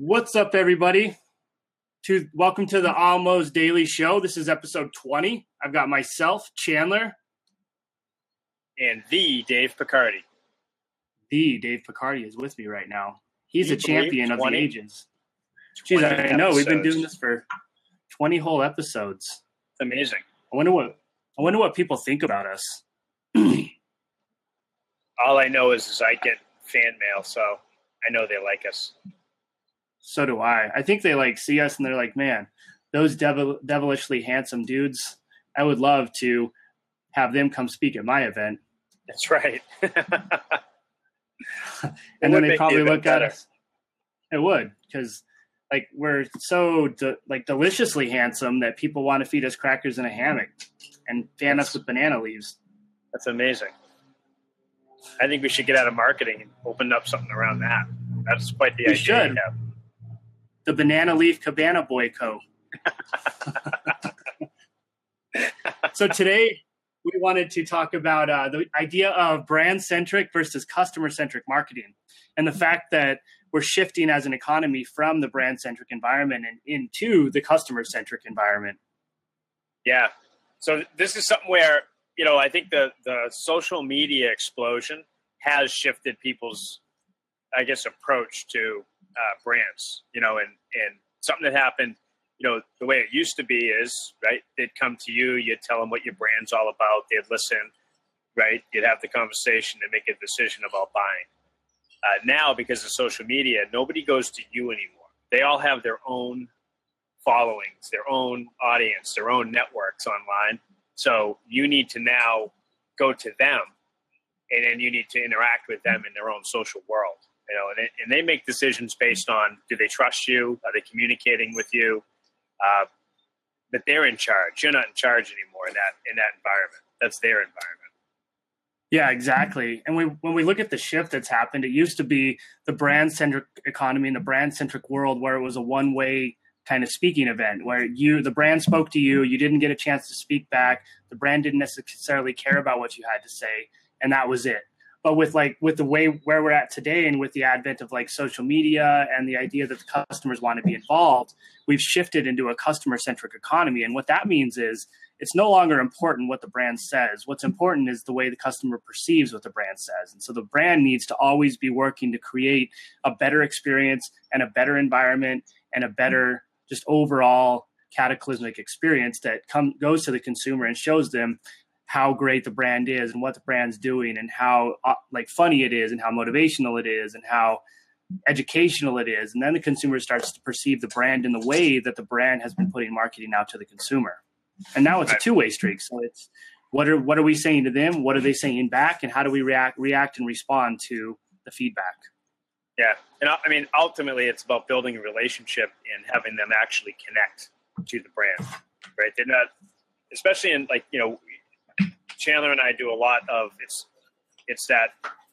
What's up, everybody? To welcome to the Almost Daily Show. This is episode twenty. I've got myself, Chandler, and the Dave Picardi. The Dave Picardi is with me right now. He's You a champion of the 20? ages. Jeez, 20 I know we've been doing this for twenty whole episodes. Amazing. I wonder what I wonder what people think about us. All I know is, is I get fan mail, so I know they like us. So do I. I think they like see us and they're like, man, those devil, devilishly handsome dudes. I would love to have them come speak at my event. That's right. and then they probably look at us. It would because like we're so de- like deliciously handsome that people want to feed us crackers in a hammock and fan us with banana leaves. That's amazing. I think we should get out of marketing and open up something around that. That's quite the We idea. should. The banana leaf cabana boy co. so today we wanted to talk about uh, the idea of brand centric versus customer centric marketing and the fact that we're shifting as an economy from the brand centric environment and into the customer centric environment. Yeah. So this is something where you know I think the the social media explosion has shifted people's, I guess, approach to uh, brands. You know, and and something that happened. You know, the way it used to be is right. They'd come to you, you'd tell them what your brand's all about. They'd listen, right? You'd have the conversation and make a decision about buying. Uh, now, because of social media, nobody goes to you anymore. They all have their own followings, their own audience, their own networks online. So you need to now go to them, and then you need to interact with them in their own social world. You know, and, it, and they make decisions based on do they trust you? Are they communicating with you? Uh, but they're in charge. You're not in charge anymore in that in that environment. That's their environment. Yeah, exactly. And we when we look at the shift that's happened, it used to be the brand centric economy and the brand centric world where it was a one way kind of speaking event where you the brand spoke to you, you didn't get a chance to speak back, the brand didn't necessarily care about what you had to say, and that was it. But with like with the way where we're at today and with the advent of like social media and the idea that the customers want to be involved, we've shifted into a customer centric economy. And what that means is it's no longer important what the brand says. What's important is the way the customer perceives what the brand says. And so the brand needs to always be working to create a better experience and a better environment and a better just overall cataclysmic experience that come goes to the consumer and shows them how great the brand is and what the brand's doing and how uh, like funny it is and how motivational it is and how educational it is. And then the consumer starts to perceive the brand in the way that the brand has been putting marketing out to the consumer. And now it's a two-way streak. So it's what are what are we saying to them? What are they saying back? And how do we react react and respond to the feedback? Yeah, and I I mean, ultimately, it's about building a relationship and having them actually connect to the brand, right? They're not, especially in like you know, Chandler and I do a lot of it's it's that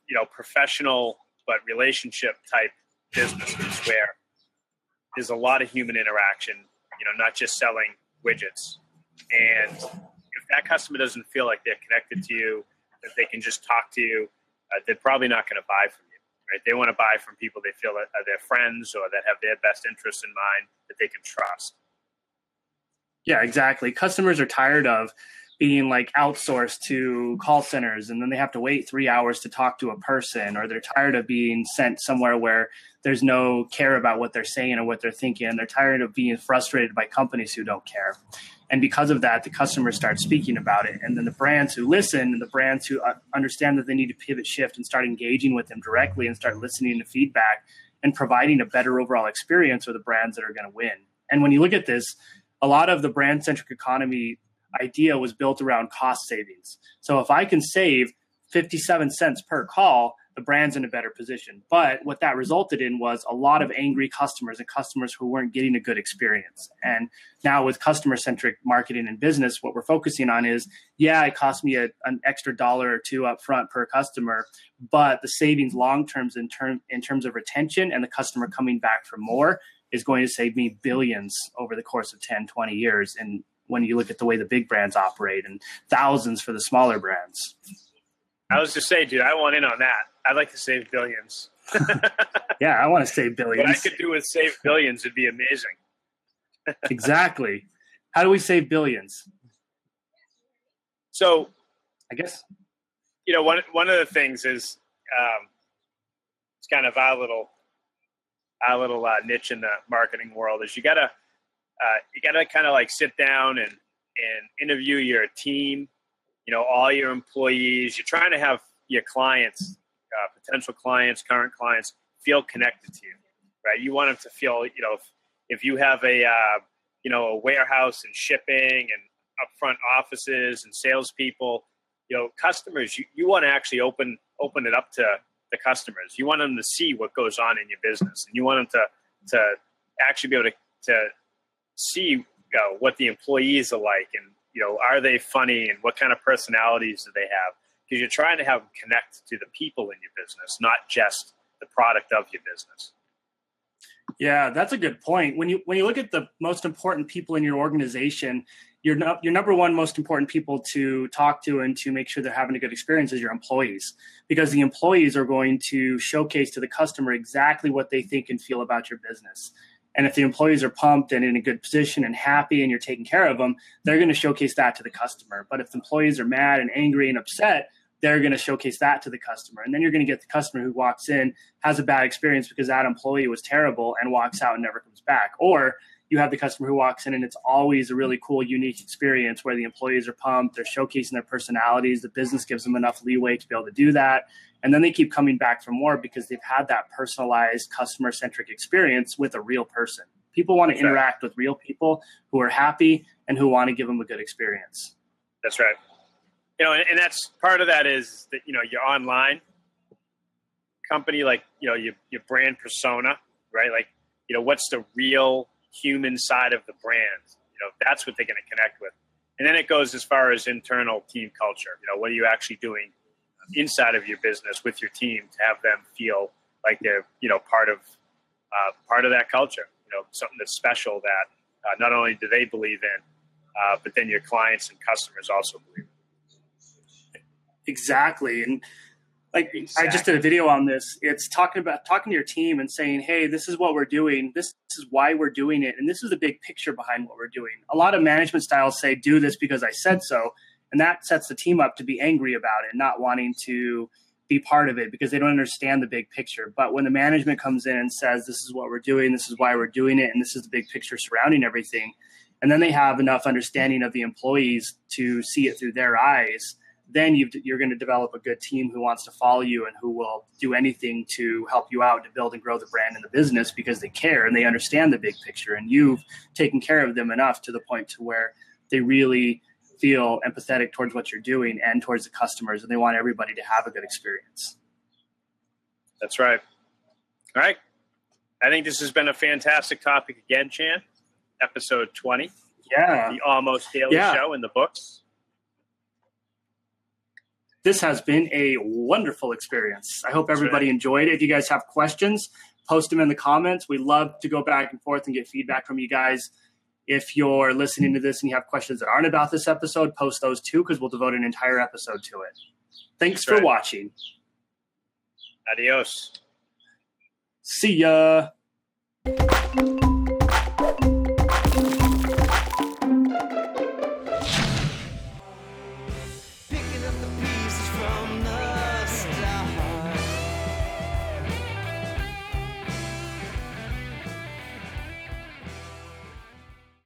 you know professional but relationship type businesses where there's a lot of human interaction. You know, not just selling widgets, and if that customer doesn't feel like they're connected to you, that they can just talk to you, uh, they're probably not going to buy from you right? They want to buy from people they feel are their friends or that have their best interests in mind that they can trust. Yeah, exactly. Customers are tired of being like outsourced to call centers and then they have to wait three hours to talk to a person, or they're tired of being sent somewhere where there's no care about what they're saying or what they're thinking. And they're tired of being frustrated by companies who don't care. And because of that, the customers start speaking about it. And then the brands who listen and the brands who uh, understand that they need to pivot shift and start engaging with them directly and start listening to feedback and providing a better overall experience are the brands that are going to win. And when you look at this, a lot of the brand centric economy idea was built around cost savings. So if I can save 57 cents per call, the brand's in a better position. But what that resulted in was a lot of angry customers and customers who weren't getting a good experience. And now with customer centric marketing and business, what we're focusing on is yeah, it cost me a, an extra dollar or two up front per customer, but the savings long terms in term in terms of retention and the customer coming back for more is going to save me billions over the course of 10, 20 years. And when you look at the way the big brands operate and thousands for the smaller brands. I was just saying, dude, I want in on that. I'd like to save billions. yeah, I want to save what I could do with save billions would be amazing. exactly. How do we save billions? So, I guess you know, one one of the things is um, it's kind of our little our little uh, niche in the marketing world is you gotta uh, you gotta kind of like sit down and and interview your team, you know, all your employees. You're trying to have your clients, uh, potential clients, current clients, feel connected to you, right? You want them to feel, you know, if, if you have a uh, you know a warehouse and shipping and upfront offices and salespeople, you know, customers, you, you want to actually open open it up to the customers. You want them to see what goes on in your business, and you want them to to actually be able to to see know, what the employees are like, and you know, are they funny, and what kind of personalities do they have? Because you're trying to have them connect to the people in your business, not just the product of your business. Yeah, that's a good point. When you when you look at the most important people in your organization, your your number one most important people to talk to and to make sure they're having a good experience is your employees, because the employees are going to showcase to the customer exactly what they think and feel about your business. And if the employees are pumped and in a good position and happy and you're taking care of them, they're going to showcase that to the customer. But if the employees are mad and angry and upset, they're going to showcase that to the customer. And then you're going to get the customer who walks in, has a bad experience because that employee was terrible and walks out and never comes back. Or you have the customer who walks in and it's always a really cool, unique experience where the employees are pumped, they're showcasing their personalities, the business gives them enough leeway to be able to do that. And then they keep coming back for more because they've had that personalized, customer centric experience with a real person. People want to interact with real people who are happy and who want to give them a good experience. That's right. You know, and, and that's part of that is that you know your online company, like you know your your brand persona, right? Like you know what's the real human side of the brand? You know, that's what they're going to connect with. And then it goes as far as internal team culture. You know, what are you actually doing inside of your business with your team to have them feel like they're you know part of uh, part of that culture. You know, something that's special that uh, not only do they believe in, uh, but then your clients and customers also believe. Exactly. And like I just did a video on this. It's talking about talking to your team and saying, "Hey, this is what we're doing. This, is why we're doing it, and this is the big picture behind what we're doing." A lot of management styles say, "Do this because I said so," and that sets the team up to be angry about it, not wanting to be part of it because they don't understand the big picture. But when the management comes in and says, "This is what we're doing. This is why we're doing it, and this is the big picture surrounding everything," and then they have enough understanding of the employees to see it through their eyes then you are going to develop a good team who wants to follow you and who will do anything to help you out to build and grow the brand and the business because they care and they understand the big picture and you've taken care of them enough to the point to where they really feel empathetic towards what you're doing and towards the customers and they want everybody to have a good experience That's right. All right. I think this has been a fantastic topic again, Chan. Episode 20, yeah the Almost Daily Yeah. Show in the books. This has been a wonderful experience. I hope everybody enjoyed it. If you guys have questions, post them in the comments. We love to go back and forth and get feedback from you guys. If you're listening to this and you have questions that aren't about this episode, post those too because we'll devote an entire episode to it. Thanks That's for right. watching. Adios. See ya.